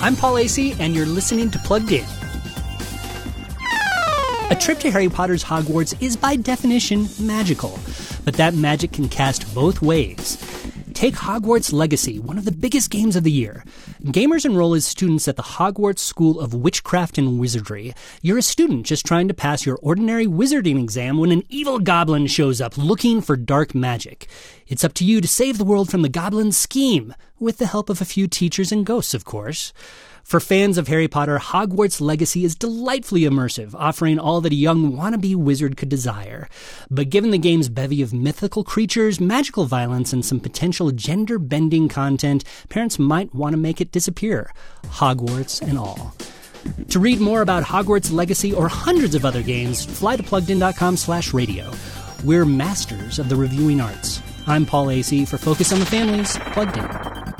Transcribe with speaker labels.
Speaker 1: I'm Paul Asay, and you're listening to Plugged In. A trip to Harry Potter's Hogwarts is by definition magical, but that magic can cast both ways. Take Hogwarts Legacy, one of the biggest games of the year. Gamers enroll as students at the Hogwarts School of Witchcraft and Wizardry. You're a student just trying to pass your ordinary wizarding exam when an evil goblin shows up looking for dark magic. It's up to you to save the world from the goblin's scheme, with the help of a few teachers and ghosts, of course. For fans of Harry Potter, Hogwarts Legacy is delightfully immersive, offering all that a young wannabe wizard could desire. But given the game's bevy of mythical creatures, magical violence, and some potential gender bending content, parents might want to make it disappear. Hogwarts and all. To read more about Hogwarts Legacy or hundreds of other games, fly to pluggedin.com slash radio. We're masters of the reviewing arts. I'm Paul Asay for Focus on the Family's, Plugged In.